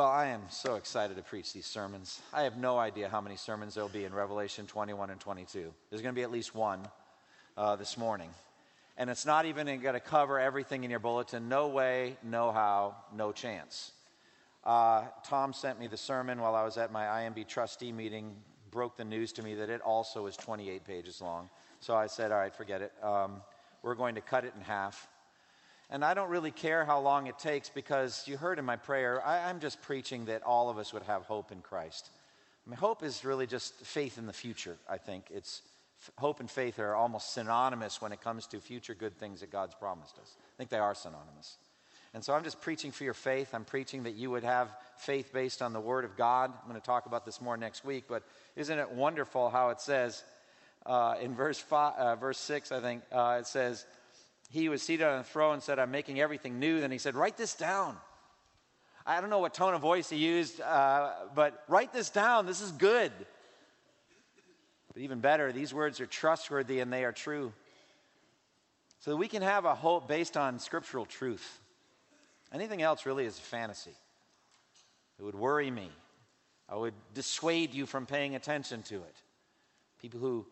Well, I am so excited to preach these sermons. I have no idea how many sermons there will be in Revelation 21 and 22. There's going to be at least one uh, this morning. And it's not even going to cover everything in your bulletin. No way, no how, no chance. Uh, Tom sent me the sermon while I was at my IMB trustee meeting, broke the news to me that it also is 28 pages long. So I said, all right, forget it. Um, we're going to cut it in half. And I don't really care how long it takes because you heard in my prayer, I, am just preaching that all of us would have hope in Christ. I mean, hope is really just faith in the future, I think. It's hope and faith are almost synonymous when it comes to future good things that God's promised us. I think they are synonymous. And so I'm just preaching for your faith. I'm preaching that you would have faith based on the Word of God. I'm going to talk about this more next week, but isn't it wonderful how it says uh, in verse, five, uh, verse 6, I think, uh, it says, he was seated on the throne and said, I'm making everything new. Then he said, Write this down. I don't know what tone of voice he used, uh, but write this down. This is good. But even better, these words are trustworthy and they are true. So that we can have a hope based on scriptural truth. Anything else really is a fantasy. It would worry me. I would dissuade you from paying attention to it. People who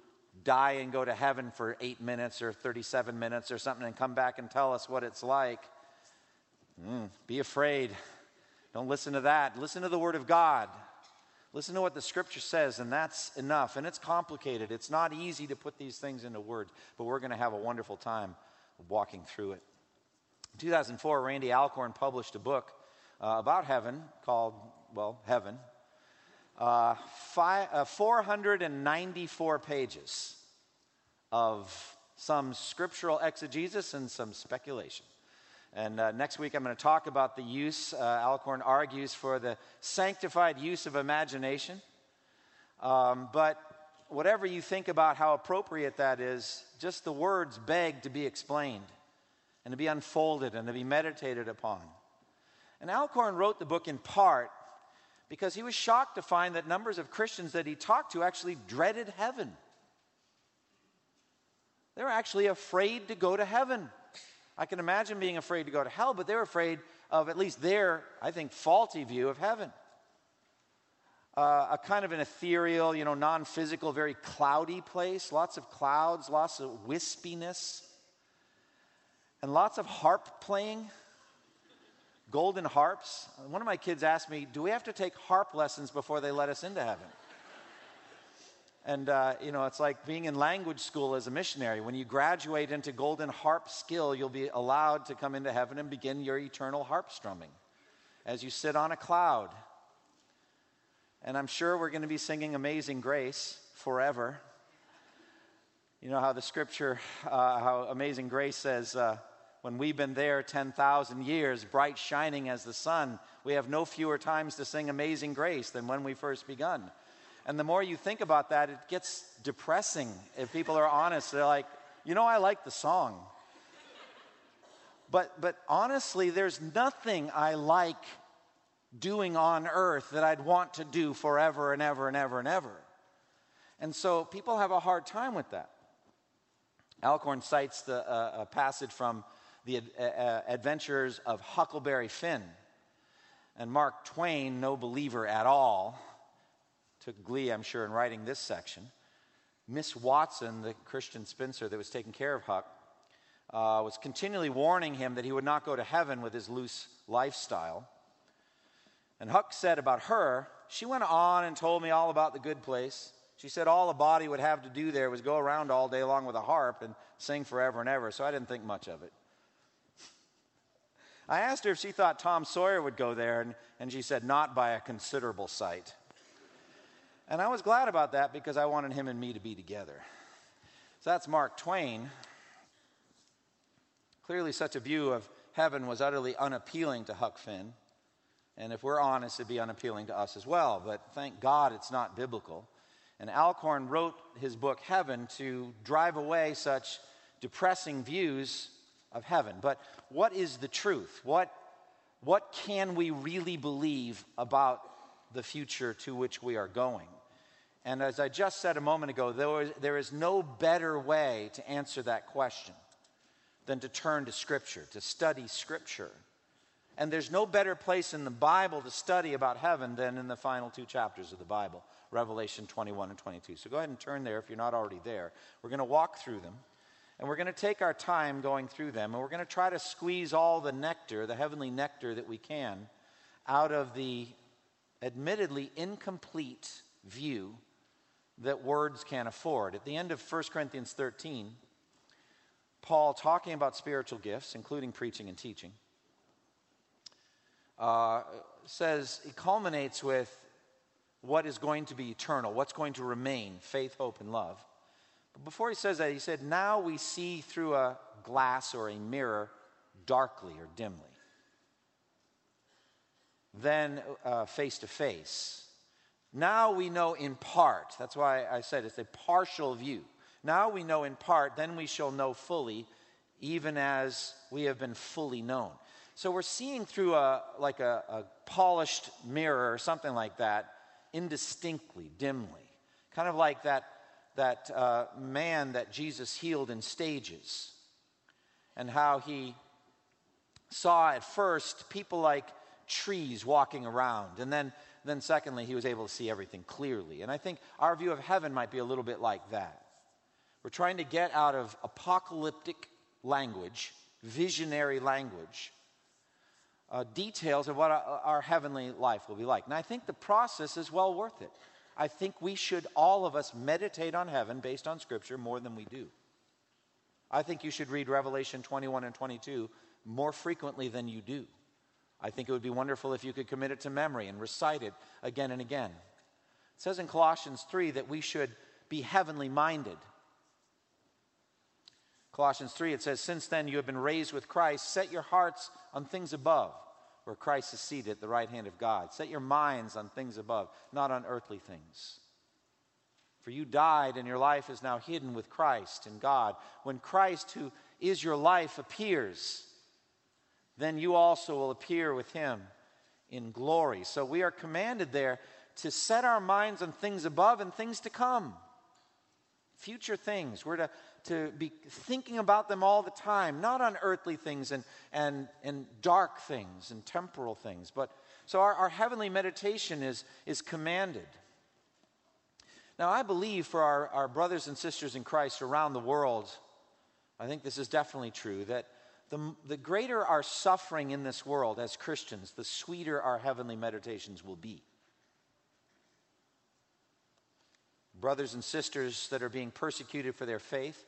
die and go to heaven for eight minutes or 37 minutes or something and come back and tell us what it's like. Mm, be afraid. Don't listen to that. Listen to the Word of God. Listen to what the Scripture says, and that's enough. And it's complicated. It's not easy to put these things into words, but we're going to have a wonderful time walking through it. In 2004, Randy Alcorn published a book uh, about heaven called, well, Heaven. Uh, five, uh, 494 pages of some scriptural exegesis and some speculation. And uh, next week I'm going to talk about the use, uh, Alcorn argues for the sanctified use of imagination. Um, but whatever you think about how appropriate that is, just the words beg to be explained and to be unfolded and to be meditated upon. And Alcorn wrote the book in part because he was shocked to find that numbers of Christians that he talked to actually dreaded heaven. They were actually afraid to go to heaven. I can imagine being afraid to go to hell, but they were afraid of at least their, I think, faulty view of heaven. Uh, a kind of an ethereal, you know, non physical, very cloudy place, lots of clouds, lots of wispiness, and lots of harp playing golden harps. One of my kids asked me, Do we have to take harp lessons before they let us into heaven? And, uh, you know, it's like being in language school as a missionary. When you graduate into golden harp skill, you'll be allowed to come into heaven and begin your eternal harp strumming as you sit on a cloud. And I'm sure we're going to be singing Amazing Grace forever. You know how the scripture, uh, how Amazing Grace says, uh, when we've been there 10,000 years, bright shining as the sun, we have no fewer times to sing Amazing Grace than when we first begun. And the more you think about that, it gets depressing. If people are honest, they're like, you know, I like the song. But, but honestly, there's nothing I like doing on earth that I'd want to do forever and ever and ever and ever. And so people have a hard time with that. Alcorn cites the, uh, a passage from the uh, uh, adventures of Huckleberry Finn. And Mark Twain, no believer at all, took glee, I'm sure, in writing this section. Miss Watson, the Christian spinster that was taking care of Huck, uh, was continually warning him that he would not go to heaven with his loose lifestyle. And Huck said about her, she went on and told me all about the good place. She said all a body would have to do there was go around all day long with a harp and sing forever and ever, so I didn't think much of it. I asked her if she thought Tom Sawyer would go there, and, and she said, not by a considerable sight. And I was glad about that because I wanted him and me to be together. So that's Mark Twain. Clearly, such a view of heaven was utterly unappealing to Huck Finn. And if we're honest, it'd be unappealing to us as well. But thank God it's not biblical. And Alcorn wrote his book, Heaven, to drive away such depressing views of heaven. But what is the truth? What, what can we really believe about the future to which we are going? And as I just said a moment ago, there is, there is no better way to answer that question than to turn to Scripture, to study Scripture. And there's no better place in the Bible to study about heaven than in the final two chapters of the Bible, Revelation 21 and 22. So go ahead and turn there if you're not already there. We're going to walk through them. And we're going to take our time going through them, and we're going to try to squeeze all the nectar, the heavenly nectar that we can, out of the admittedly incomplete view that words can afford. At the end of 1 Corinthians 13, Paul, talking about spiritual gifts, including preaching and teaching, uh, says it culminates with what is going to be eternal, what's going to remain faith, hope, and love. Before he says that, he said, Now we see through a glass or a mirror darkly or dimly. Then face to face. Now we know in part. That's why I said it's a partial view. Now we know in part, then we shall know fully, even as we have been fully known. So we're seeing through a like a, a polished mirror or something like that, indistinctly, dimly, kind of like that that uh, man that Jesus healed in stages, and how he saw at first people like trees walking around, and then then secondly he was able to see everything clearly. And I think our view of heaven might be a little bit like that. We're trying to get out of apocalyptic language, visionary language, uh, details of what our, our heavenly life will be like. And I think the process is well worth it. I think we should, all of us, meditate on heaven based on Scripture more than we do. I think you should read Revelation 21 and 22 more frequently than you do. I think it would be wonderful if you could commit it to memory and recite it again and again. It says in Colossians 3 that we should be heavenly minded. Colossians 3, it says, Since then you have been raised with Christ, set your hearts on things above, where Christ is seated at the right hand of God. Set your minds on things above, not on earthly things. For you died, and your life is now hidden with Christ in God. When Christ, who is your life, appears, then you also will appear with him in glory. So we are commanded there to set our minds on things above and things to come, future things. We're to to be thinking about them all the time, not on earthly things and, and, and dark things and temporal things. But so our, our heavenly meditation is, is commanded. Now, I believe for our, our brothers and sisters in Christ around the world, I think this is definitely true, that the, the greater our suffering in this world as Christians, the sweeter our heavenly meditations will be. Brothers and sisters that are being persecuted for their faith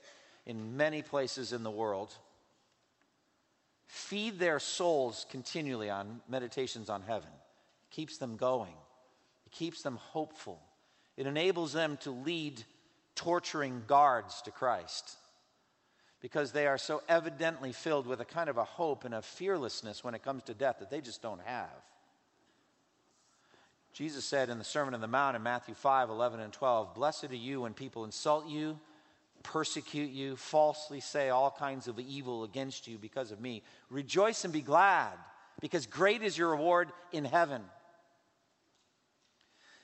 in many places in the world. Feed their souls continually on meditations on heaven. It keeps them going, it keeps them hopeful. It enables them to lead torturing guards to Christ because they are so evidently filled with a kind of a hope and a fearlessness when it comes to death that they just don't have. Jesus said in the Sermon on the Mount in Matthew 5 11 and 12, Blessed are you when people insult you, persecute you, falsely say all kinds of evil against you because of me. Rejoice and be glad, because great is your reward in heaven.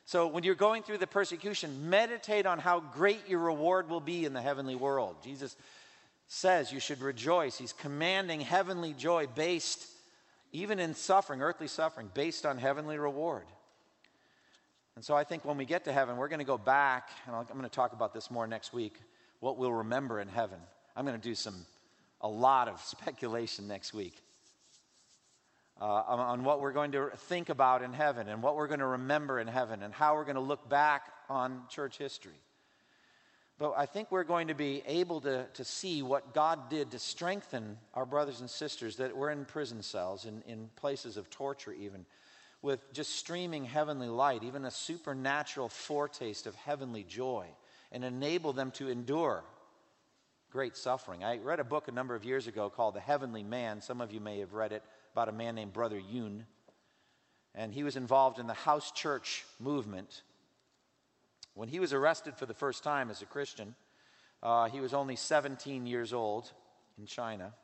So, when you're going through the persecution, meditate on how great your reward will be in the heavenly world. Jesus says you should rejoice. He's commanding heavenly joy based, even in suffering, earthly suffering, based on heavenly reward. And so I think when we get to heaven, we're going to go back, and I'm going to talk about this more next week, what we'll remember in heaven. I'm going to do some, a lot of speculation next week uh, on what we're going to think about in heaven and what we're going to remember in heaven and how we're going to look back on church history. But I think we're going to be able to, to see what God did to strengthen our brothers and sisters that were in prison cells, in, in places of torture, even with just streaming heavenly light, even a supernatural foretaste of heavenly joy, and enable them to endure great suffering. I read a book a number of years ago called The Heavenly Man. Some of you may have read it about a man named Brother Yun. And he was involved in the house church movement When he was arrested for the first time as a Christian, uh, he was only 17 years old in China.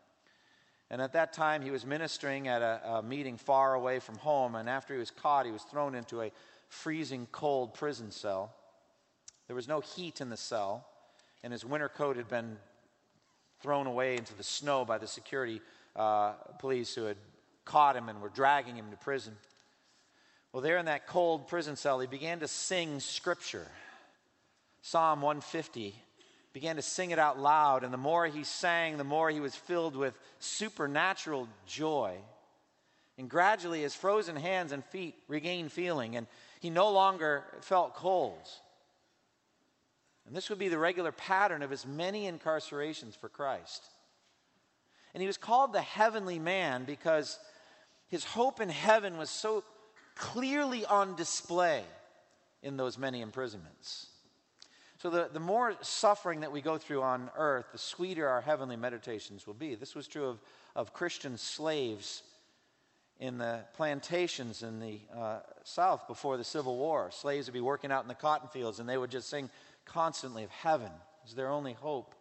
And at that time, he was ministering at a, a, meeting far away from home. And after he was caught, he was thrown into a freezing cold prison cell. There was no heat in the cell, and his winter coat had been thrown away into the snow by the security uh, police who had caught him and were dragging him to prison. Well, there in that cold prison cell, he began to sing scripture. Psalm 150 began to sing it out loud, and the more he sang, the more he was filled with supernatural joy. And gradually, his frozen hands and feet regained feeling, and he no longer felt cold. And this would be the regular pattern of his many incarcerations for Christ. And he was called the heavenly man because his hope in heaven was so clearly on display in those many imprisonments. So, the, the more suffering that we go through on earth, the sweeter our heavenly meditations will be. This was true of, of Christian slaves in the plantations in the uh, South before the Civil War. Slaves would be working out in the cotton fields and they would just sing constantly of heaven as their only hope,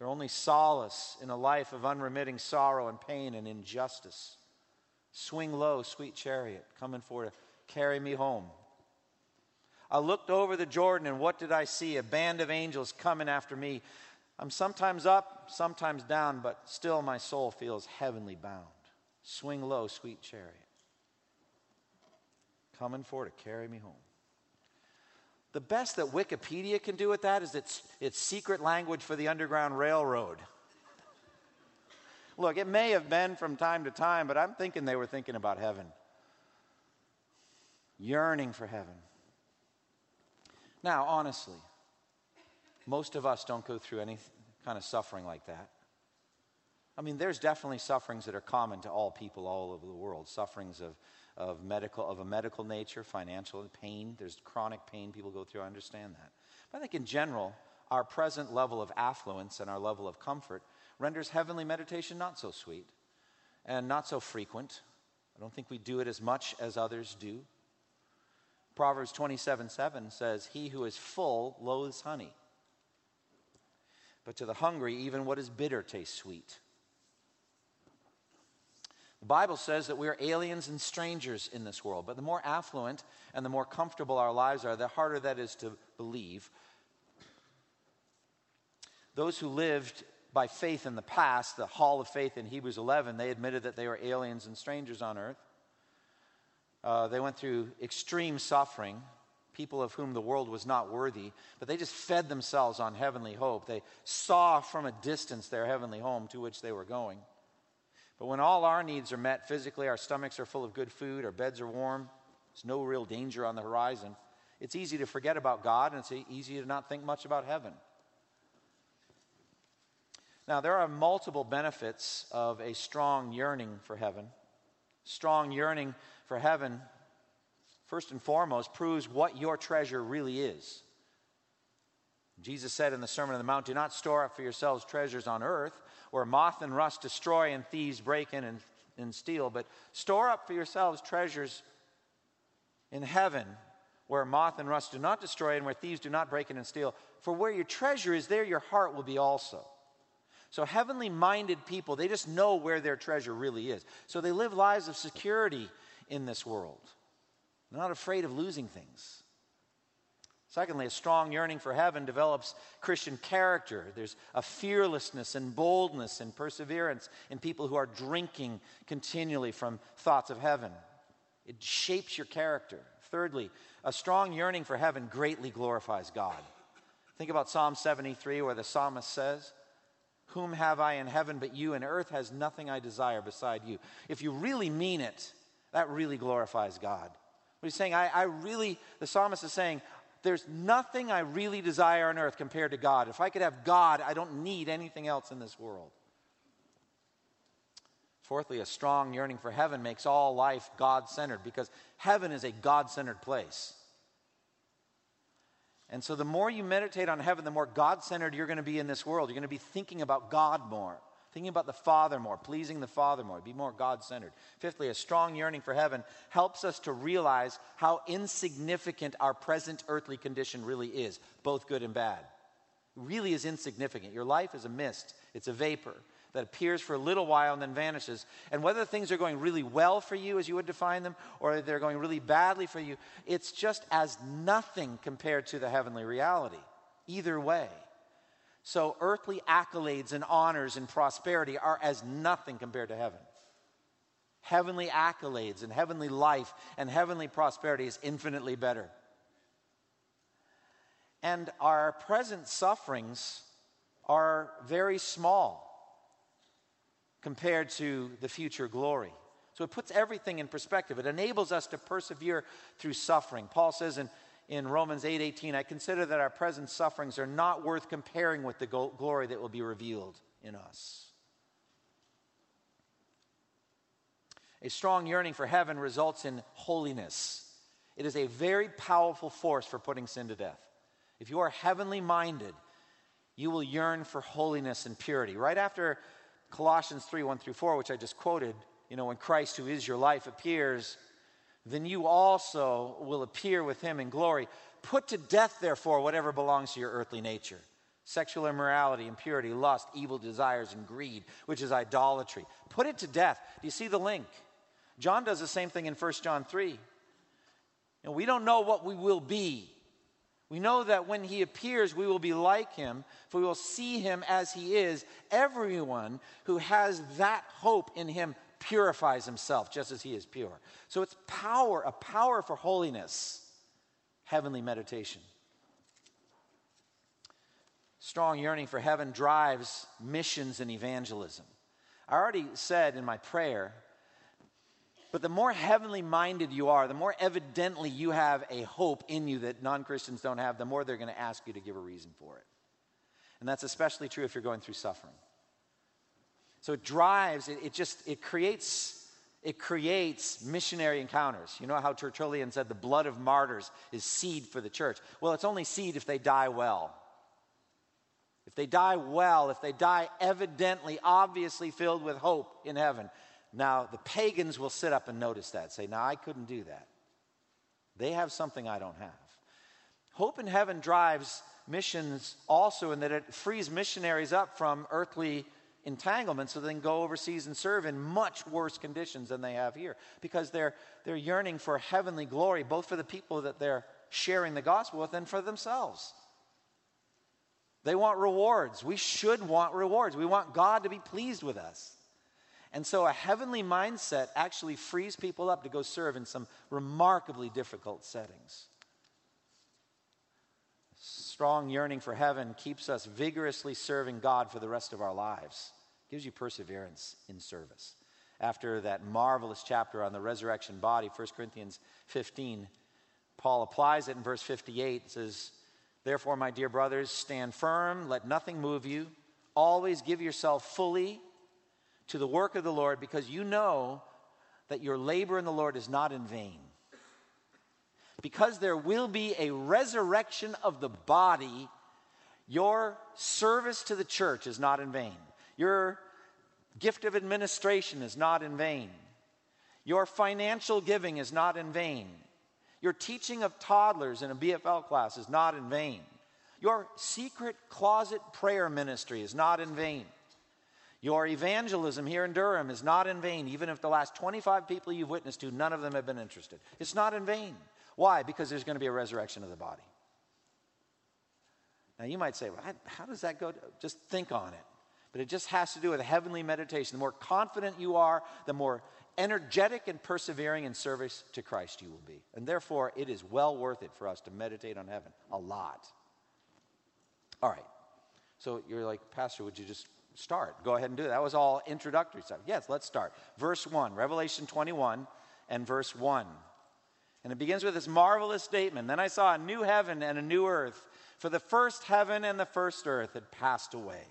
their only solace in a life of unremitting sorrow and pain and injustice. Swing low, sweet chariot, coming for to carry me home. I looked over the Jordan, and what did I see? A band of angels coming after me. I'm sometimes up, sometimes down, but still my soul feels heavenly bound. Swing low, sweet chariot. Coming for to carry me home. The best that Wikipedia can do with that is its, its secret language for the Underground Railroad. Look, it may have been from time to time, but I'm thinking they were thinking about heaven. Yearning for heaven. Now, honestly, most of us don't go through any kind of suffering like that. I mean, there's definitely sufferings that are common to all people all over the world. Sufferings of, of, medical, of a medical nature, financial pain. There's chronic pain people go through. I understand that. But I think in general, our present level of affluence and our level of comfort renders heavenly meditation not so sweet and not so frequent. I don't think we do it as much as others do. Proverbs 27 7 says, He who is full loathes honey. But to the hungry, even what is bitter tastes sweet. The Bible says that we are aliens and strangers in this world, but the more affluent and the more comfortable our lives are, the harder that is to believe. Those who lived by faith in the past, the hall of faith in Hebrews 11, they admitted that they were aliens and strangers on earth. Uh, they went through extreme suffering, people of whom the world was not worthy, but they just fed themselves on heavenly hope. They saw from a distance their heavenly home to which they were going. But when all our needs are met physically, our stomachs are full of good food, our beds are warm, there's no real danger on the horizon, it's easy to forget about God and it's easy to not think much about heaven. Now, there are multiple benefits of a strong yearning for heaven. Strong yearning for heaven, first and foremost, proves what your treasure really is. Jesus said in the Sermon on the Mount, Do not store up for yourselves treasures on earth, where moth and rust destroy and thieves break in and, and steal, but store up for yourselves treasures in heaven, where moth and rust do not destroy and where thieves do not break in and steal. For where your treasure is, there your heart will be also. So, heavenly minded people, they just know where their treasure really is. So, they live lives of security in this world. They're not afraid of losing things. Secondly, a strong yearning for heaven develops Christian character. There's a fearlessness and boldness and perseverance in people who are drinking continually from thoughts of heaven. It shapes your character. Thirdly, a strong yearning for heaven greatly glorifies God. Think about Psalm 73, where the psalmist says, Whom have I in heaven but you, and earth has nothing I desire beside you. If you really mean it, that really glorifies God. What he's saying, I, I really, the psalmist is saying, there's nothing I really desire on earth compared to God. If I could have God, I don't need anything else in this world. Fourthly, a strong yearning for heaven makes all life God centered because heaven is a God centered place. And so, the more you meditate on heaven, the more God centered you're going to be in this world. You're going to be thinking about God more. Thinking about the Father more, pleasing the Father more, be more God centered. Fifthly, a strong yearning for heaven helps us to realize how insignificant our present earthly condition really is, both good and bad. It really is insignificant. Your life is a mist, it's a vapor that appears for a little while and then vanishes. And whether things are going really well for you, as you would define them, or they're going really badly for you, it's just as nothing compared to the heavenly reality. Either way. So, earthly accolades and honors and prosperity are as nothing compared to heaven. Heavenly accolades and heavenly life and heavenly prosperity is infinitely better. And our present sufferings are very small compared to the future glory. So it puts everything in perspective. It enables us to persevere through suffering. Paul says in in Romans 8 18, I consider that our present sufferings are not worth comparing with the glory that will be revealed in us. A strong yearning for heaven results in holiness. It is a very powerful force for putting sin to death. If you are heavenly minded, you will yearn for holiness and purity. Right after Colossians 3 1 through 4, which I just quoted, you know, when Christ, who is your life, appears, then you also will appear with him in glory. Put to death, therefore, whatever belongs to your earthly nature sexual immorality, impurity, lust, evil desires, and greed, which is idolatry. Put it to death. Do you see the link? John does the same thing in 1 John 3. And we don't know what we will be. We know that when he appears, we will be like him, for we will see him as he is. Everyone who has that hope in him purifies himself just as he is pure. So it's power, a power for holiness, heavenly meditation. Strong yearning for heaven drives missions and evangelism. I already said in my prayer, but the more heavenly minded you are, the more evidently you have a hope in you that non Christians don't have, the more they're going to ask you to give a reason for it. And that's especially true if you're going through suffering. So it drives, it, it just, it creates it creates missionary encounters. You know how Tertullian said the blood of martyrs is seed for the church? Well, it's only seed if they die well. If they die well, if they die evidently, obviously filled with hope in heaven. Now, the pagans will sit up and notice that, say, Now, I couldn't do that. They have something I don't have. Hope in heaven drives missions also in that it frees missionaries up from earthly entanglement so they can go overseas and serve in much worse conditions than they have here because they're, they're yearning for heavenly glory, both for the people that they're sharing the gospel with and for themselves. They want rewards. We should want rewards. We want God to be pleased with us. And so a heavenly mindset actually frees people up to go serve in some remarkably difficult settings. Strong yearning for heaven keeps us vigorously serving God for the rest of our lives, gives you perseverance in service. After that marvelous chapter on the resurrection body, 1 Corinthians 15, Paul applies it in verse 58. It says, Therefore, my dear brothers, stand firm, let nothing move you. Always give yourself fully to the work of the Lord, because you know that your labor in the Lord is not in vain because there will be a resurrection of the body, your service to the church is not in vain. Your gift of administration is not in vain. Your financial giving is not in vain. Your teaching of toddlers in a BFL class is not in vain. Your secret closet prayer ministry is not in vain. Your evangelism here in Durham is not in vain, even if the last 25 people you've witnessed to, none of them have been interested. It's not in vain. Why? Because there's going to be a resurrection of the body. Now, you might say, well, how does that go? Just think on it. But it just has to do with heavenly meditation. The more confident you are, the more energetic and persevering in service to Christ you will be. And therefore, it is well worth it for us to meditate on heaven a lot. All right. So you're like, Pastor, would you just start? Go ahead and do it. That was all introductory stuff. Yes, let's start. Verse 1, Revelation 21 and verse 1. And it begins with this marvelous statement Then I saw a new heaven and a new earth, for the first heaven and the first earth had passed away.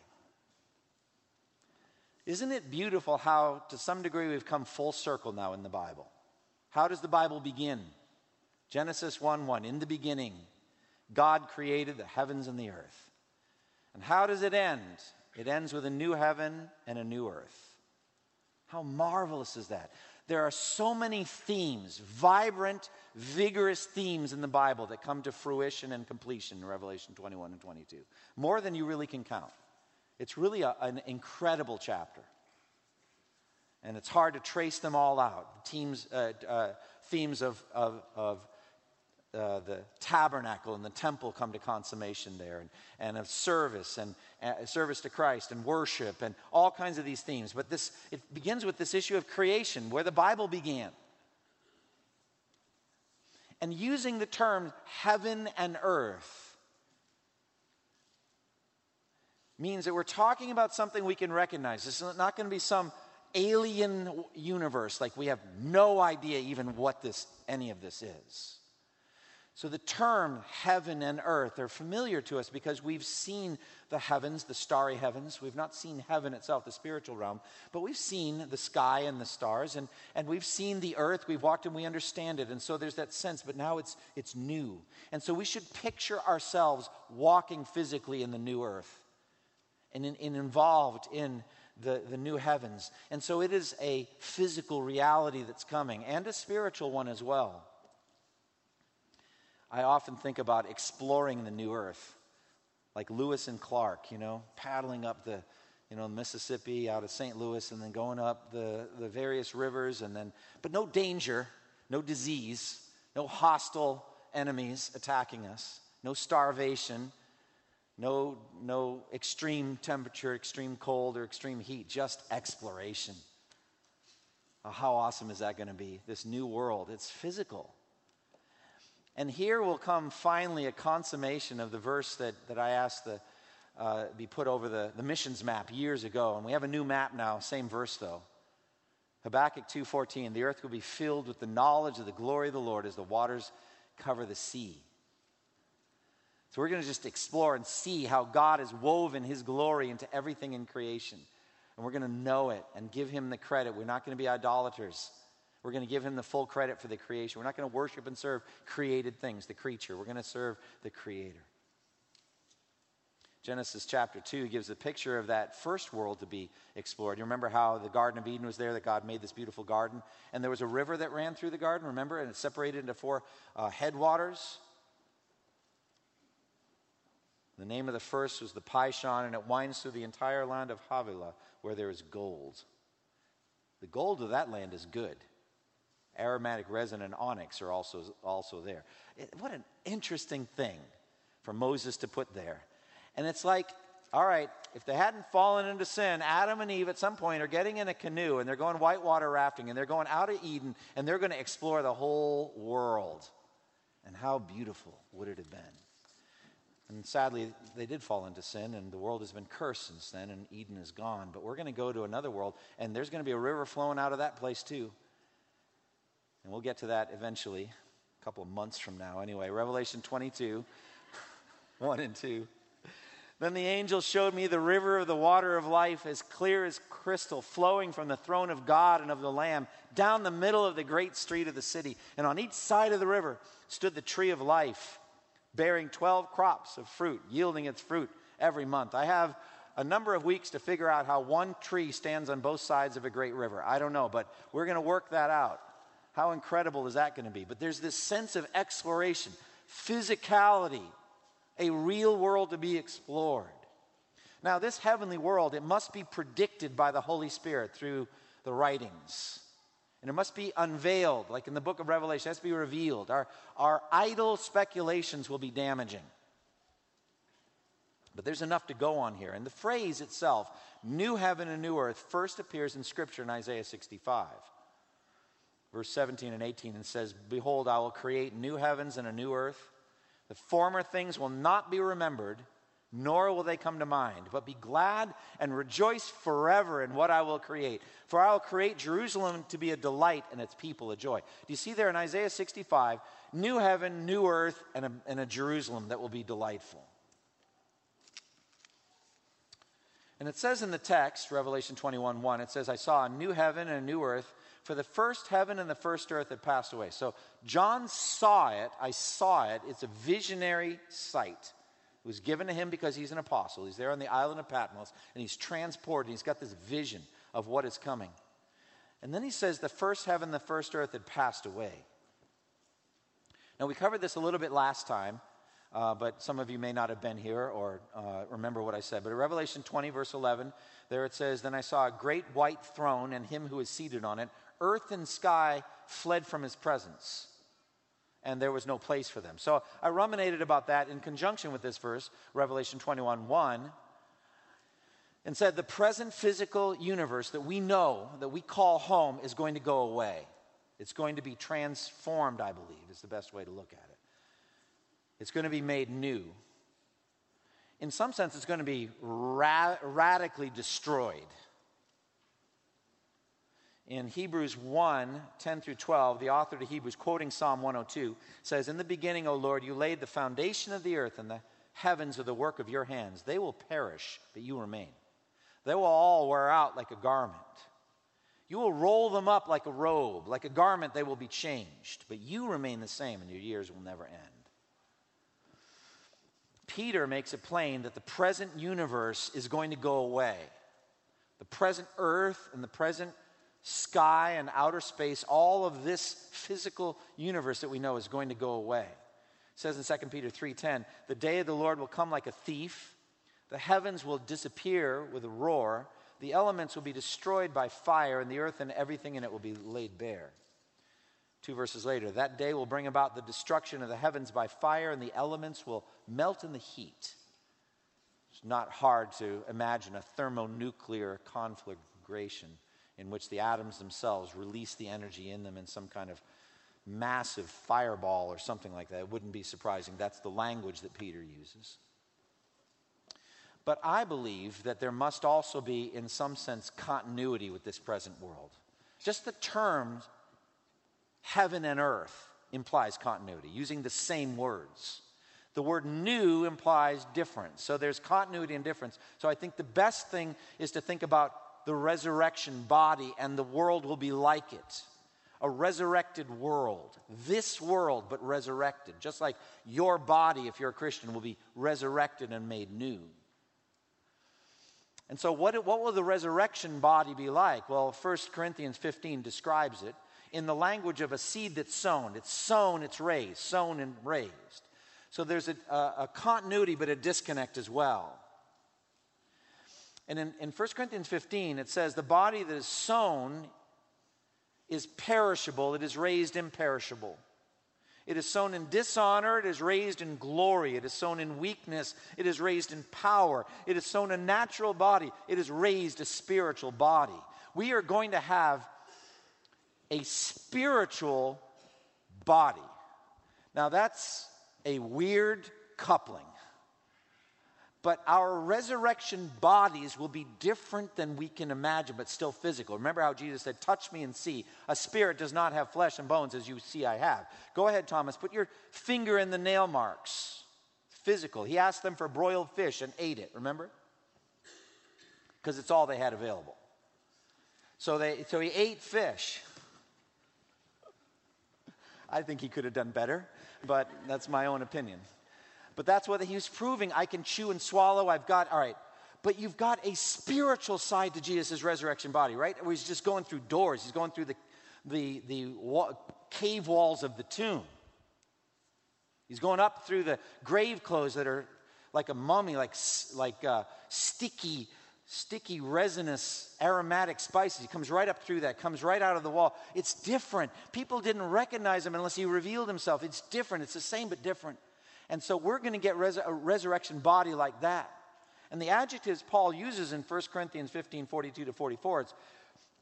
Isn't it beautiful how, to some degree, we've come full circle now in the Bible? How does the Bible begin? Genesis 1 1. In the beginning, God created the heavens and the earth. And how does it end? It ends with a new heaven and a new earth. How marvelous is that? There are so many themes, vibrant, vigorous themes in the Bible that come to fruition and completion in Revelation 21 and 22. More than you really can count. It's really a, an incredible chapter. And it's hard to trace them all out. Teams, uh, uh, themes of, of, of uh, the tabernacle and the temple come to consummation there, and, and of service and uh, service to Christ and worship and all kinds of these themes. But this it begins with this issue of creation, where the Bible began. And using the term heaven and earth means that we're talking about something we can recognize. This is not going to be some alien universe like we have no idea even what this any of this is. So the term heaven and earth are familiar to us because we've seen the heavens, the starry heavens. We've not seen heaven itself, the spiritual realm, but we've seen the sky and the stars, and, and we've seen the earth. We've walked and we understand it. And so there's that sense, but now it's, it's new. And so we should picture ourselves walking physically in the new earth and, in, in involved in the, the new heavens. And so it is a physical reality that's coming and a spiritual one as well. I often think about exploring the new earth, like Lewis and Clark, you know, paddling up the, you know, Mississippi out of St. Louis and then going up the, the various rivers and then, but no danger, no disease, no hostile enemies attacking us, no starvation, no, no extreme temperature, extreme cold, or extreme heat, just exploration. Oh, how awesome is that going to be? This new world. It's physical. And here will come finally a consummation of the verse that, that I asked to uh, be put over the, the missions map years ago. And we have a new map now, same verse though. Habakkuk 2.14, the earth will be filled with the knowledge of the glory of the Lord as the waters cover the sea. So we're going to just explore and see how God has woven his glory into everything in creation. And we're going to know it and give him the credit. We're not going to be idolaters. We're going to give him the full credit for the creation. We're not going to worship and serve created things, the creature. We're going to serve the creator. Genesis chapter 2 gives a picture of that first world to be explored. You remember how the Garden of Eden was there, that God made this beautiful garden, and there was a river that ran through the garden, remember? And it separated into four uh, headwaters. The name of the first was the Pishon, and it winds through the entire land of Havilah, where there is gold. The gold of that land is good aromatic resin and onyx are also, also there. It, what an interesting thing for Moses to put there. And it's like, all right, if they hadn't fallen into sin, Adam and Eve at some point are getting in a canoe and they're going whitewater rafting and they're going out of Eden and they're going to explore the whole world. And how beautiful would it have been? And sadly, they did fall into sin, and the world has been cursed since then, and Eden is gone. But we're going to go to another world, and there's going to be a river flowing out of that place too. And we'll get to that eventually, a couple of months from now. Anyway, Revelation 22, 1 and 2. Then the angel showed me the river of the water of life, as clear as crystal, flowing from the throne of God and of the Lamb down the middle of the great street of the city. And on each side of the river stood the tree of life, bearing 12 crops of fruit, yielding its fruit every month. I have a number of weeks to figure out how one tree stands on both sides of a great river. I don't know, but we're going to work that out. How incredible is that going to be? But there's this sense of exploration, physicality, a real world to be explored. Now, this heavenly world, it must be predicted by the Holy Spirit through the writings. And it must be unveiled, like in the book of Revelation, it has to be revealed. Our, our idle speculations will be damaging. But there's enough to go on here. And the phrase itself, new heaven and new earth, first appears in Scripture in Isaiah 65 verse 17 and 18, and says, Behold, I will create new heavens and a new earth. The former things will not be remembered, nor will they come to mind, but be glad and rejoice forever in what I will create. For I will create Jerusalem to be a delight and its people a joy. Do you see there in Isaiah 65, new heaven, new earth, and a, and a Jerusalem that will be delightful? And it says in the text, Revelation 21 1, it says, I saw a new heaven and a new earth for the first heaven and the first earth had passed away. So John saw it. I saw it. It's a visionary sight. It was given to him because he's an apostle. He's there on the island of Patmos, and he's transported. He's got this vision of what is coming. And then he says, The first heaven, the first earth had passed away. Now, we covered this a little bit last time, uh, but some of you may not have been here or uh, remember what I said. But in Revelation 20, verse 11, there it says, Then I saw a great white throne and him who was seated on it. Earth and sky fled from his presence, and there was no place for them. So I ruminated about that in conjunction with this verse, Revelation 21 1 and said the present physical universe that we know, that we call home, is going to go away. It's going to be transformed, I believe, is the best way to look at it. It's going to be made new. In some sense, it's going to be ra- radically destroyed. In Hebrews 1 10 through 12, the author to Hebrews, quoting Psalm 102, says, In the beginning, O Lord, you laid the foundation of the earth, and the heavens are the work of your hands. They will perish, but you remain. They will all wear out like a garment. You will roll them up like a robe. Like a garment, they will be changed. But you remain the same, and your years will never end. Peter makes it plain that the present universe is going to go away. The present earth and the present sky and outer space, all of this physical universe that we know is going to go away. It says in 2 Peter 3:10, "The day of the Lord will come like a thief. The heavens will disappear with a roar, the elements will be destroyed by fire, and the earth and everything in it will be laid bare. Two verses later, that day will bring about the destruction of the heavens by fire, and the elements will melt in the heat. It's not hard to imagine a thermonuclear conflagration in which the atoms themselves release the energy in them in some kind of massive fireball or something like that. It wouldn't be surprising. That's the language that Peter uses. But I believe that there must also be, in some sense, continuity with this present world. Just the term heaven and earth implies continuity, using the same words. The word new implies difference. So there's continuity and difference. So I think the best thing is to think about the resurrection body, and the world will be like it a resurrected world. This world, but resurrected. Just like your body, if you're a Christian, will be resurrected and made new. And so, what, what will the resurrection body be like? Well, 1 Corinthians 15 describes it in the language of a seed that's sown. It's sown, it's raised, sown and raised. So there's a, a, a continuity, but a disconnect as well. And in, in 1 Corinthians 15, it says, The body that is sown is perishable, it is raised imperishable. It is sown in dishonor. It is raised in glory. It is sown in weakness. It is raised in power. It is sown a natural body. It is raised a spiritual body. We are going to have a spiritual body. Now, that's a weird coupling but our resurrection bodies will be different than we can imagine, but still physical. Remember how Jesus said, Touch me and see. A spirit does not have flesh and bones as you see I have. Go ahead, Thomas, put your finger in the nail marks. Physical. He asked them for broiled fish and ate it, remember? Because it's all they had available. So, they, so he ate fish. I think he could have done better, but that's my own opinion. But that's what he was proving. I can chew and swallow. I've got, all right. But you've got a spiritual side to Jesus' resurrection body, right? Where he's just going through doors. He's going through the, the, the cave walls of the tomb. He's going up through the grave clothes that are like a mummy, like, like uh, sticky, sticky, resinous, aromatic spices. He comes right up through that, comes right out of the wall. It's different. People didn't recognize him unless he revealed himself. It's different. It's the same but different. And so we're going to get res- a resurrection body like that. And the adjectives Paul uses in 1 Corinthians 15 42 to 44 it's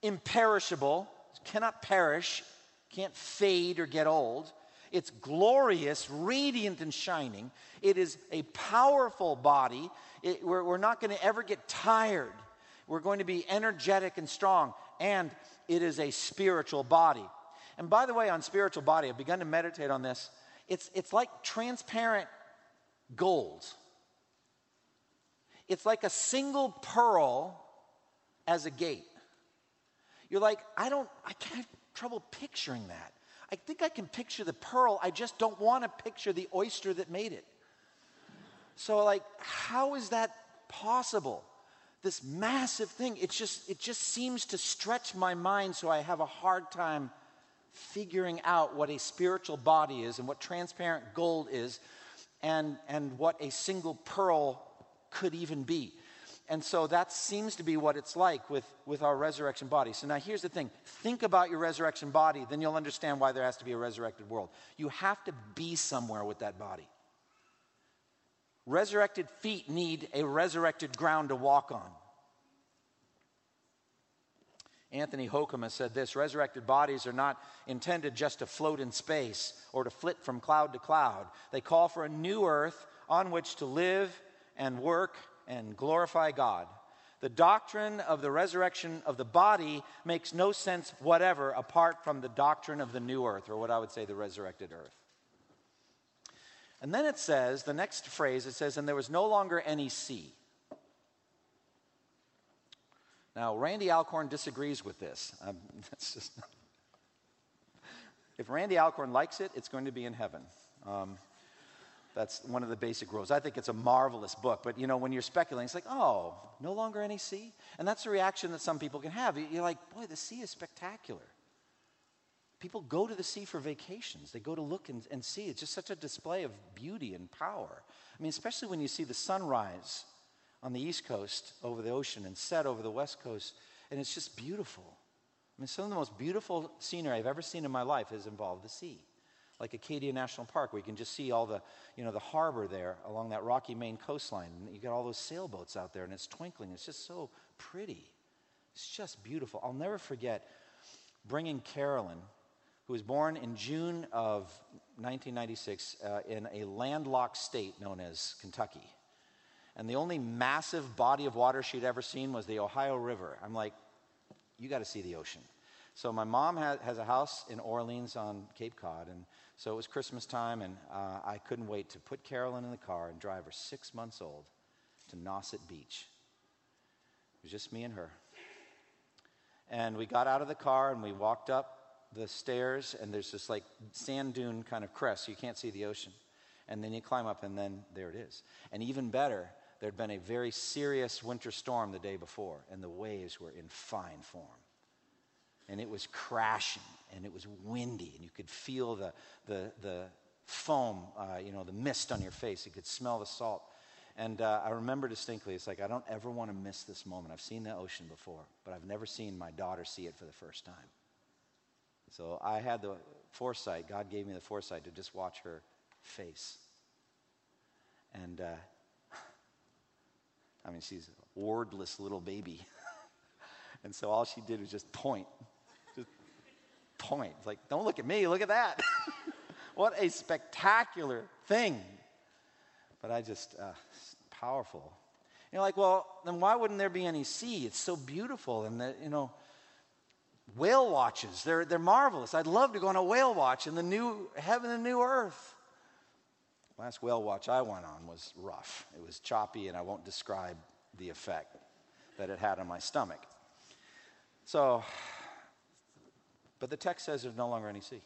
imperishable, cannot perish, can't fade or get old. It's glorious, radiant, and shining. It is a powerful body. It, we're, we're not going to ever get tired. We're going to be energetic and strong. And it is a spiritual body. And by the way, on spiritual body, I've begun to meditate on this it's, it's like transparent gold. It's like a single pearl as a gate. You're like, I don't, I can't have trouble picturing that. I think I can picture the pearl, I just don't want to picture the oyster that made it. So, like, how is that possible? This massive thing, it just, it just seems to stretch my mind so I have a hard time figuring out what a spiritual body is and what transparent gold is and, and what a single pearl could even be. And so that seems to be what it's like with, with our resurrection body. So now here's the thing think about your resurrection body, then you'll understand why there has to be a resurrected world. You have to be somewhere with that body. Resurrected feet need a resurrected ground to walk on. Anthony Hoekema said this resurrected bodies are not intended just to float in space or to flit from cloud to cloud. They call for a new earth on which to live and work and glorify God. The doctrine of the resurrection of the body makes no sense whatever apart from the doctrine of the new earth, or what I would say the resurrected earth. And then it says, the next phrase, it says, and there was no longer any sea. Now, Randy Alcorn disagrees with this. Um, just if Randy Alcorn likes it, it's going to be in heaven. Um, that's one of the basic rules. I think it's a marvelous book, but you know, when you're speculating, it's like, oh, no longer any sea? And that's the reaction that some people can have. You're like, boy, the sea is spectacular. People go to the sea for vacations. They go to look and, and see. It's just such a display of beauty and power. I mean, especially when you see the sunrise on the east coast over the ocean and set over the west coast, and it's just beautiful. I mean, some of the most beautiful scenery I've ever seen in my life has involved the sea like Acadia National Park, where you can just see all the, you know, the harbor there along that rocky Maine coastline. And you got all those sailboats out there, and it's twinkling. It's just so pretty. It's just beautiful. I'll never forget bringing Carolyn, who was born in June of 1996 uh, in a landlocked state known as Kentucky. And the only massive body of water she'd ever seen was the Ohio River. I'm like, you got to see the ocean. So my mom has a house in Orleans on Cape Cod, and so it was Christmas time, and uh, I couldn't wait to put Carolyn in the car and drive her six months old to Nauset Beach. It was just me and her. And we got out of the car and we walked up the stairs, and there's this like sand dune kind of crest, so you can't see the ocean. And then you climb up, and then there it is. And even better, there'd been a very serious winter storm the day before, and the waves were in fine form and it was crashing and it was windy and you could feel the, the, the foam, uh, you know, the mist on your face. You could smell the salt. And uh, I remember distinctly, it's like, I don't ever want to miss this moment. I've seen the ocean before, but I've never seen my daughter see it for the first time. So I had the foresight, God gave me the foresight to just watch her face. And uh, I mean, she's a wordless little baby. and so all she did was just point Just point. like, don't look at me, look at that. what a spectacular thing. But I just, uh, powerful. You're like, well, then why wouldn't there be any sea? It's so beautiful. And, the, you know, whale watches, they're, they're marvelous. I'd love to go on a whale watch in the new heaven and new earth. Last whale watch I went on was rough. It was choppy, and I won't describe the effect that it had on my stomach. So but the text says there's no longer any sea.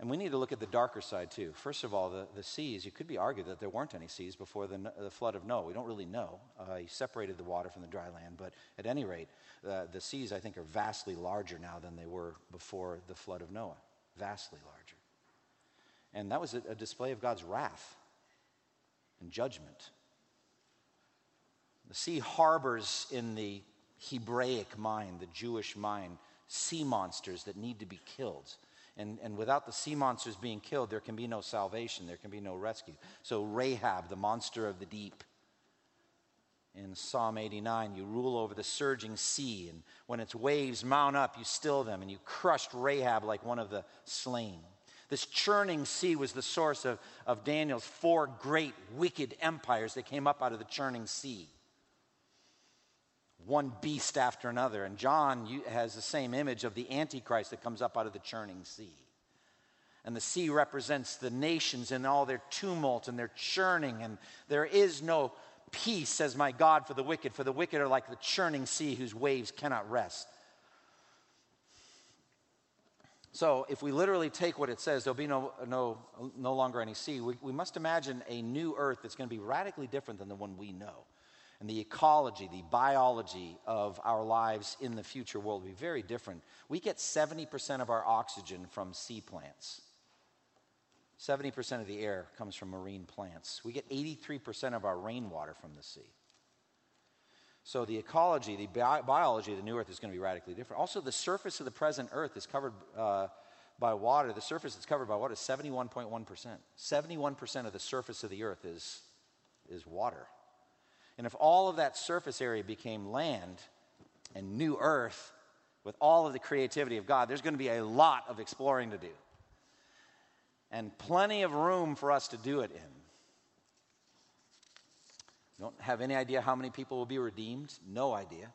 And we need to look at the darker side too. First of all, the, the seas, you could be argued that there weren't any seas before the, the flood of Noah. We don't really know. Uh, he separated the water from the dry land, but at any rate, uh, the seas, I think, are vastly larger now than they were before the flood of Noah. Vastly larger. And that was a, display of God's wrath and judgment. The sea harbors in the Hebraic mind, the Jewish mind, sea monsters that need to be killed. And, and without the sea monsters being killed, there can be no salvation, there can be no rescue. So, Rahab, the monster of the deep, in Psalm 89, you rule over the surging sea, and when its waves mount up, you still them, and you crushed Rahab like one of the slain. This churning sea was the source of, of Daniel's four great wicked empires that came up out of the churning sea one beast after another. And John has the same image of the Antichrist that comes up out of the churning sea. And the sea represents the nations in all their tumult and their churning, and there is no peace, says my God, for the wicked. For the wicked are like the churning sea whose waves cannot rest. So, if we literally take what it says, there'll be no, no, no longer any sea. We, we must imagine a new earth that's going to be radically different than the one we know. And the ecology, the biology of our lives in the future world will be very different. We get 70% of our oxygen from sea plants. 70% of the air comes from marine plants. We get 83% of our rainwater from the sea. So the ecology, the bi- biology of the new earth is going to be radically different. Also, the surface of the present earth is covered uh, by water. The surface that's covered by water is 71.1%. 71% of the surface of the earth is, is water. And if all of that surface area became land and new earth with all of the creativity of God, there's going to be a lot of exploring to do. And plenty of room for us to do it in. Don't have any idea how many people will be redeemed? No idea.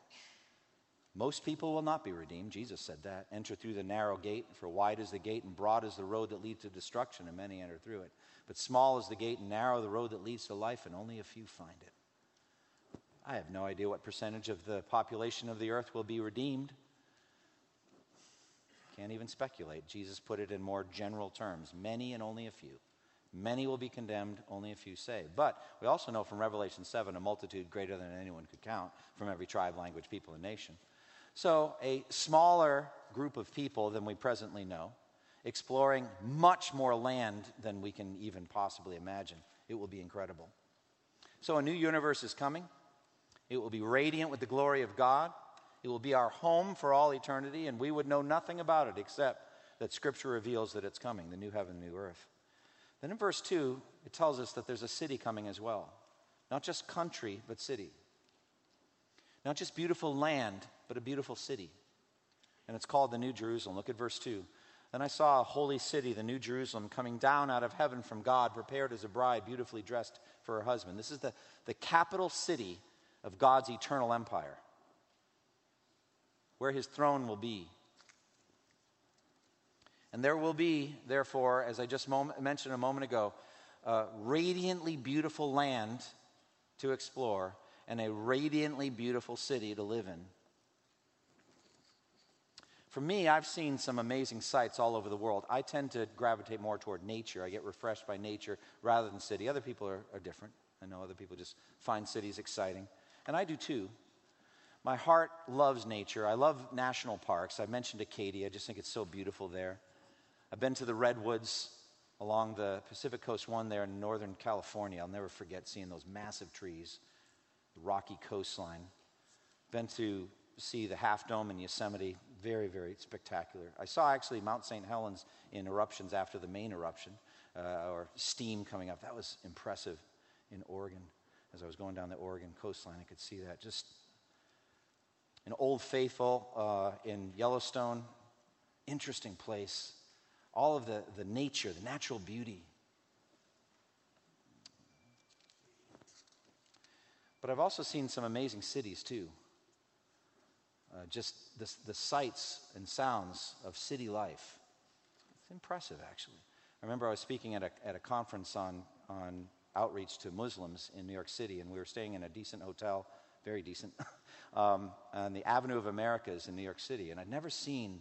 Most people will not be redeemed. Jesus said that. Enter through the narrow gate, for wide is the gate and broad is the road that leads to destruction, and many enter through it. But small is the gate and narrow the road that leads to life, and only a few find it. I have no idea what percentage of the population of the earth will be redeemed. Can't even speculate. Jesus put it in more general terms many and only a few. Many will be condemned, only a few saved. But we also know from Revelation 7 a multitude greater than anyone could count from every tribe, language, people, and nation. So, a smaller group of people than we presently know, exploring much more land than we can even possibly imagine. It will be incredible. So, a new universe is coming. It will be radiant with the glory of God. It will be our home for all eternity, and we would know nothing about it except that Scripture reveals that it's coming the new heaven, new earth. Then in verse 2, it tells us that there's a city coming as well. Not just country, but city. Not just beautiful land, but a beautiful city. And it's called the New Jerusalem. Look at verse 2. Then I saw a holy city, the New Jerusalem, coming down out of heaven from God, prepared as a bride, beautifully dressed for her husband. This is the, the capital city of God's eternal empire, where his throne will be. And there will be, therefore, as I just moment, mentioned a moment ago, a radiantly beautiful land to explore and a radiantly beautiful city to live in. For me, I've seen some amazing sights all over the world. I tend to gravitate more toward nature. I get refreshed by nature rather than city. Other people are, are different. I know other people just find cities exciting. And I do too. My heart loves nature. I love national parks. I mentioned Acadia. I just think it's so beautiful there. I've been to the redwoods along the Pacific Coast One there in Northern California. I'll never forget seeing those massive trees, the rocky coastline. Been to see the Half Dome in Yosemite. Very, very spectacular. I saw actually Mount St. Helens in eruptions after the main eruption, uh, or steam coming up. That was impressive in Oregon. As I was going down the Oregon coastline, I could see that. Just an old faithful uh, in Yellowstone, interesting place all of the, the nature, the natural beauty. But I've also seen some amazing cities too. Uh, just the, the sights and sounds of city life. It's impressive, actually. I remember I was speaking at a, at a conference on, on outreach to Muslims in New York City, and we were staying in a decent hotel, very decent, um, on the Avenue of Americas in New York City. And I'd never seen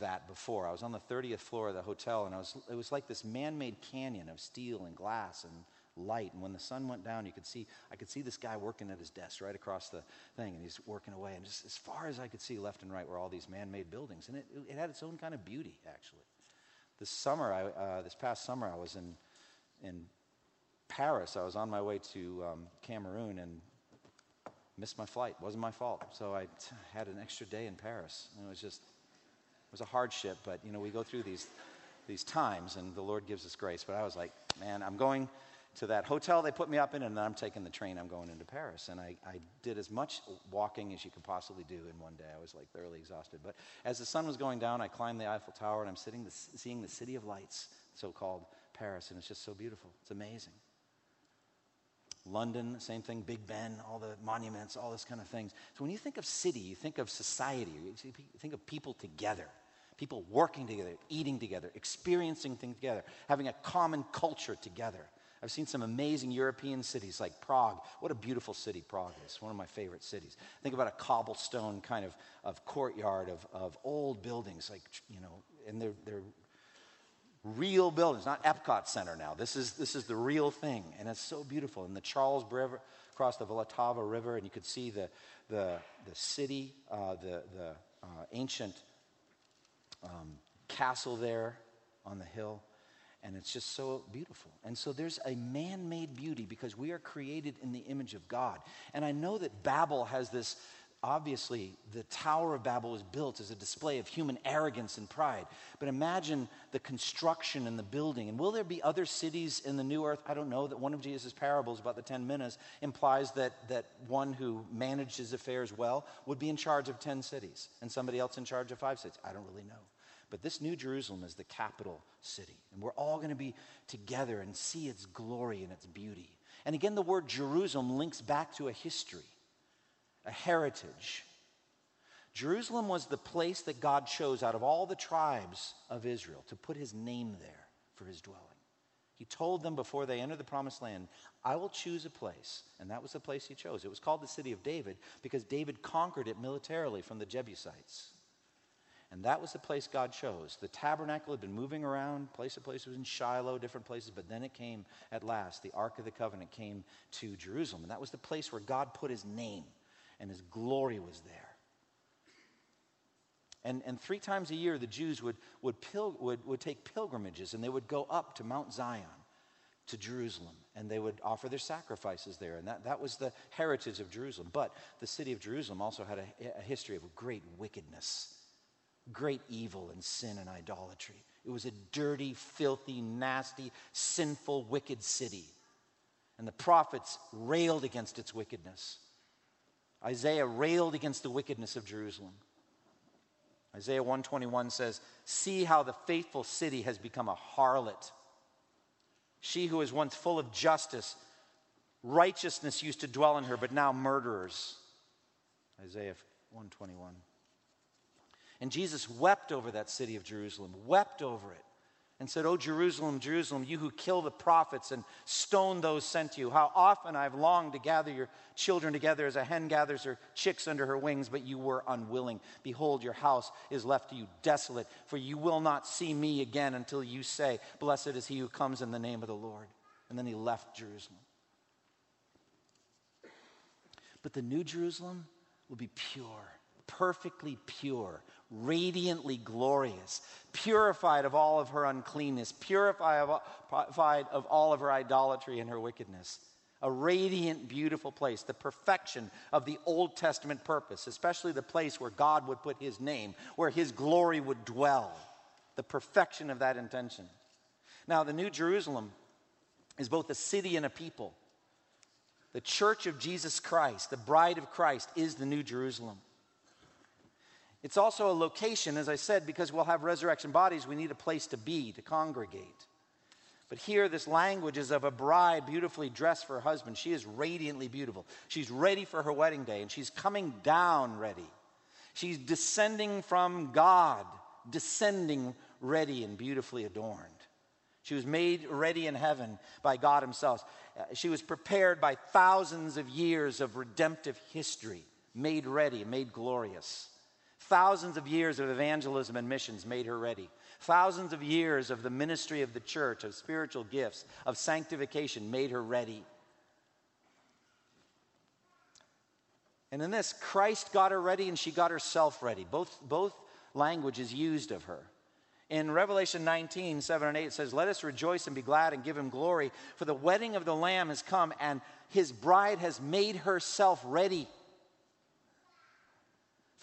that before. I was on the 30th floor of the hotel, and I was, it was like this man made canyon of steel and glass and light. And when the sun went down, you could see, I could see this guy working at his desk right across the thing, and he's working away. And just as far as I could see, left and right, were all these man made buildings. And it, it had its own kind of beauty, actually. This summer, I, uh, this past summer, I was in, in Paris. I was on my way to um, Cameroon and missed my flight. It wasn't my fault. So I t- had an extra day in Paris. And it was just was a hardship, but you know, we go through these, these times and the Lord gives us grace. But I was like, man, I'm going to that hotel they put me up in, and I'm taking the train. I'm going into Paris. And I, I did as much walking as you could possibly do in one day. I was like thoroughly exhausted. But as the sun was going down, I climbed the Eiffel Tower and I'm sitting the, seeing the city of lights, so called Paris. And it's just so beautiful. It's amazing. London, same thing, Big Ben, all the monuments, all this kind of things. So when you think of city, you think of society, you think of people together people working together, eating together, experiencing things together, having a common culture together. I've seen some amazing European cities like Prague. What a beautiful city Prague is, one of my favorite cities. Think about a cobblestone kind of, of courtyard of, of old buildings, like, you know, and they're, they're real buildings, not Epcot Center now. This is, this is the real thing, and it's so beautiful. And the Charles River, across the Vltava River, and you could see the, the, the city, uh, the, the uh, ancient um, castle there on the hill. And it's just so beautiful. And so there's a man made beauty because we are created in the image of God. And I know that Babel has this obviously, the Tower of Babel was built as a display of human arrogance and pride. But imagine the construction and the building. And will there be other cities in the new earth? I don't know. That one of Jesus' parables about the 10 minas implies that, that one who managed his affairs well would be in charge of 10 cities and somebody else in charge of five cities. I don't really know. But this New Jerusalem is the capital city. And we're all going to be together and see its glory and its beauty. And again, the word Jerusalem links back to a history a heritage. Jerusalem was the place that God chose out of all the tribes of Israel to put his name there for his dwelling. He told them before they entered the promised land, I will choose a place. And that was the place he chose. It was called the city of David because David conquered it militarily from the Jebusites. And that was the place God chose. The tabernacle had been moving around, place to place. It was in Shiloh, different places, but then it came at last. The Ark of the Covenant came to Jerusalem. And that was the place where God put his name and his glory was there. And, and three times a year, the Jews would, would, pil- would, would take pilgrimages and they would go up to Mount Zion, to Jerusalem, and they would offer their sacrifices there. And that, that was the heritage of Jerusalem. But the city of Jerusalem also had a, a history of great wickedness, great evil and sin and idolatry. It was a dirty, filthy, nasty, sinful, wicked city. And the prophets railed against its wickedness. Isaiah railed against the wickedness of Jerusalem. Isaiah 121 says, See how the faithful city has become a harlot. She who was once full of justice, righteousness used to dwell in her, but now murderers. Isaiah 121. And Jesus wept over that city of Jerusalem, wept over it and said, Oh, Jerusalem, Jerusalem, you who kill the prophets and stone those sent to you, how often I've longed to gather your children together as a hen gathers her chicks under her wings, but you were unwilling. Behold, your house is left to you desolate, for you will not see me again until you say, Blessed is he who comes in the name of the Lord. And then he left Jerusalem. But the new Jerusalem will be pure perfectly pure, radiantly glorious, purified of all of her uncleanness, purified of all of her idolatry and her wickedness. A radiant, beautiful place, the perfection of the Old Testament purpose, especially the place where God would put his name, where his glory would dwell. The perfection of that intention. Now, the New Jerusalem is both a city and a people. The church of Jesus Christ, the bride of Christ, is the New Jerusalem. It's also a location, as I said, because we'll have resurrection bodies, we need a place to be, to congregate. But here, this language is of a bride beautifully dressed for her husband. She is radiantly beautiful. She's ready for her wedding day, and she's coming down ready. She's descending from God, descending ready and beautifully adorned. She was made ready in heaven by God Himself. Uh, she was prepared by thousands of years of redemptive history, made ready, made glorious. Thousands of years of evangelism and missions made her ready. Thousands of years of the ministry of the church, of spiritual gifts, of sanctification made her ready. And in this, Christ got her ready and she got herself ready. Both, both languages used of her. In Revelation 19, 7 and 8, it says, Let us rejoice and be glad and give him glory, for the wedding of the Lamb has come, and his bride has made herself ready.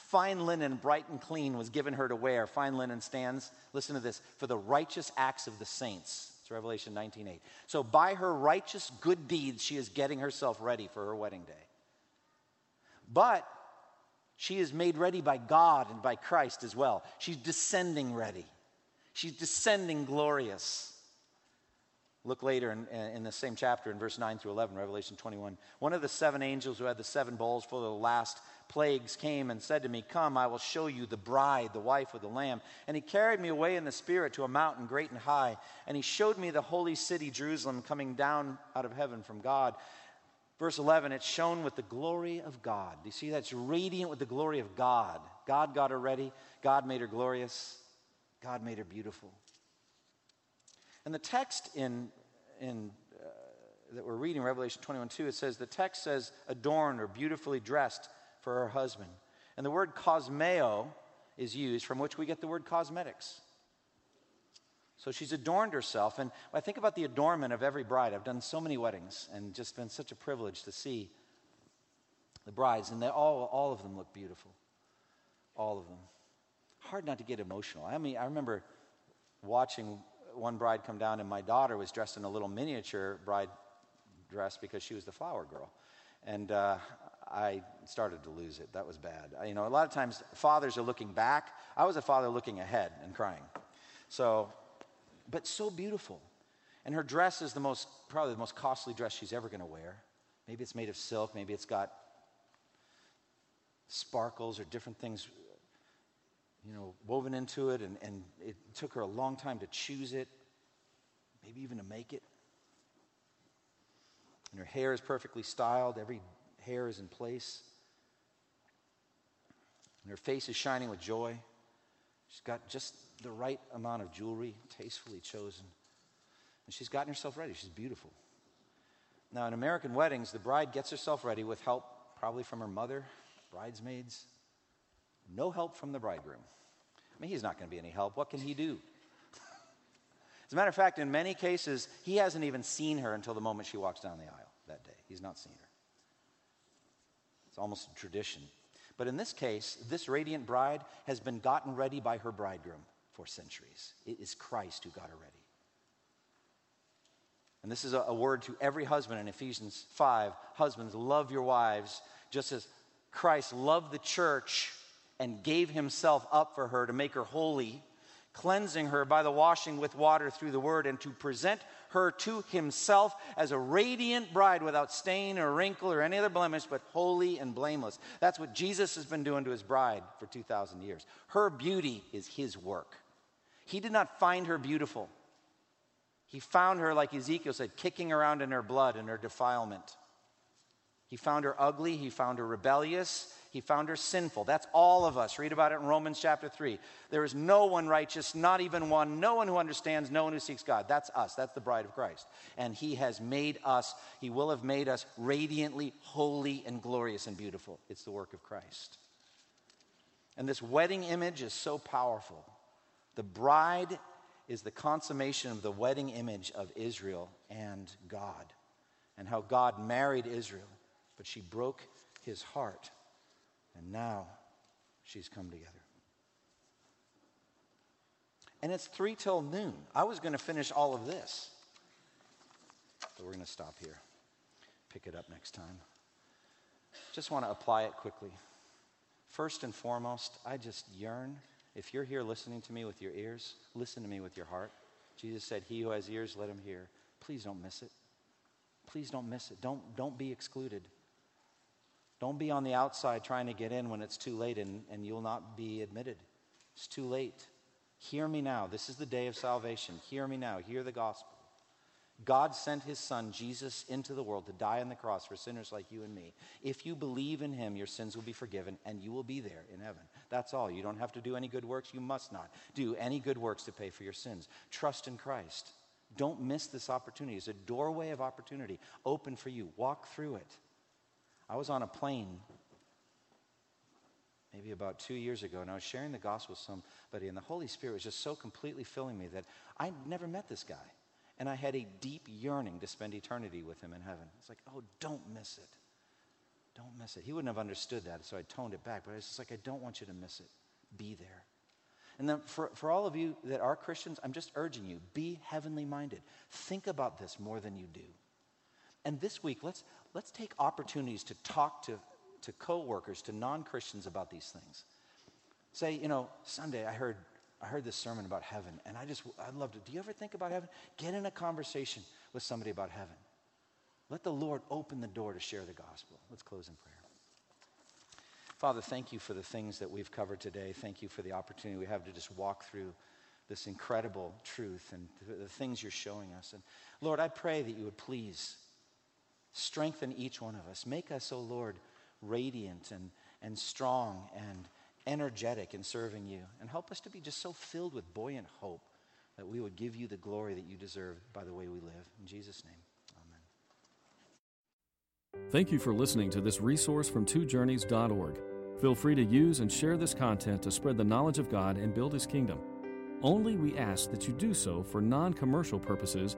Fine linen, bright and clean, was given her to wear. Fine linen stands, listen to this, for the righteous acts of the saints. It's Revelation 19:8. So by her righteous good deeds, she is getting herself ready for her wedding day. But she is made ready by God and by Christ as well. She's descending ready. She's descending glorious. Look later in, in, the same chapter in verse 9 through 11, Revelation 21. One of the seven angels who had the seven bowls full of the last plagues came and said to me, Come, I will show you the bride, the wife of the Lamb. And he carried me away in the Spirit to a mountain great and high, and he showed me the holy city, Jerusalem, coming down out of heaven from God. Verse 11, it's shone with the glory of God. You see that's radiant with the glory of God. God got her ready, God made her glorious. God made her beautiful. And the text in, in, uh, that we're reading, Revelation 21 2, it says, the text says, adorned or beautifully dressed for her husband. And the word cosmeo is used, from which we get the word cosmetics. So she's adorned herself. And I think about the adornment of every bride. I've done so many weddings and just been such a privilege to see the brides. And they all, all of them look beautiful. All of them. Hard not to get emotional. I mean, I remember watching one bride come down, and my daughter was dressed in a little miniature bride dress because she was the flower girl. And uh, I started to lose it. That was bad. You know, a lot of times fathers are looking back. I was a father looking ahead and crying. So but so beautiful. And her dress is the most, probably the most costly dress she's ever going to wear. Maybe it's made of silk, maybe it's got sparkles or different things, you know, woven into it, and, and it took her a long time to choose it, maybe even to make it. And her hair is perfectly styled, every hair is in place. And her face is shining with joy. She's got just the right amount of jewelry, tastefully chosen. And she's gotten herself ready. She's beautiful. Now, in American weddings, the bride gets herself ready with help probably from her mother, bridesmaids, no help from the bridegroom. I mean, he's not going to be any help. What can he do? As a matter of fact, in many cases, he hasn't even seen her until the moment she walks down the aisle that day. He's not seen her. Almost a tradition. But in this case, this radiant bride has been gotten ready by her bridegroom for centuries. It is Christ who got her ready. And this is a word to every husband in Ephesians 5 Husbands, love your wives just as Christ loved the church and gave himself up for her to make her holy, cleansing her by the washing with water through the word, and to present her to himself as a radiant bride without stain or wrinkle or any other blemish, but holy and blameless. That's what Jesus has been doing to his bride for 2,000 years. Her beauty is his work. He did not find her beautiful. He found her, like Ezekiel said, kicking around in her blood and her defilement. He found her ugly. He found her rebellious. He found her sinful. That's all of us. Read about it in Romans chapter 3. There is no one righteous, not even one, no one who understands, no one who seeks God. That's us. That's the bride of Christ. And He has made us, He will have made us radiantly holy and glorious and beautiful. It's the work of Christ. And this wedding image is so powerful. The bride is the consummation of the wedding image of Israel and God, and how God married Israel, but she broke his heart, and now she's come together. And it's three till noon. I was going to finish all of this, but we're going to stop here. Pick it up next time. Just want to apply it quickly. First and foremost, I just yearn if you're here listening to me with your ears, listen to me with your heart. Jesus said, He who has ears, let him hear. Please don't miss it. Please don't miss it. Don't, don't be excluded. Don't be on the outside trying to get in when it's too late and, and you'll not be admitted. It's too late. Hear me now. This is the day of salvation. Hear me now. Hear the gospel. God sent his son, Jesus, into the world to die on the cross for sinners like you and me. If you believe in him, your sins will be forgiven and you will be there in heaven. That's all. You don't have to do any good works. You must not do any good works to pay for your sins. Trust in Christ. Don't miss this opportunity. It's a doorway of opportunity open for you. Walk through it. I was on a plane maybe about two years ago, and I was sharing the gospel with somebody, and the Holy Spirit was just so completely filling me that I never met this guy. And I had a deep yearning to spend eternity with him in heaven. It's like, oh, don't miss it. Don't miss it. He wouldn't have understood that, so I toned it back. But it's just like, I don't want you to miss it. Be there. And then for, for all of you that are Christians, I'm just urging you be heavenly minded. Think about this more than you do. And this week, let's, let's take opportunities to talk to, to coworkers, to non Christians about these things. Say, you know, Sunday I heard I heard this sermon about heaven, and I just, I'd love to. Do you ever think about heaven? Get in a conversation with somebody about heaven. Let the Lord open the door to share the gospel. Let's close in prayer. Father, thank you for the things that we've covered today. Thank you for the opportunity we have to just walk through this incredible truth and the things you're showing us. And Lord, I pray that you would please strengthen each one of us. Make us, oh Lord, radiant and, and strong and energetic in serving you. And help us to be just so filled with buoyant hope that we would give you the glory that you deserve by the way we live. In Jesus' name, amen. Thank you for listening to this resource from twojourneys.org. Feel free to use and share this content to spread the knowledge of God and build His kingdom. Only we ask that you do so for non commercial purposes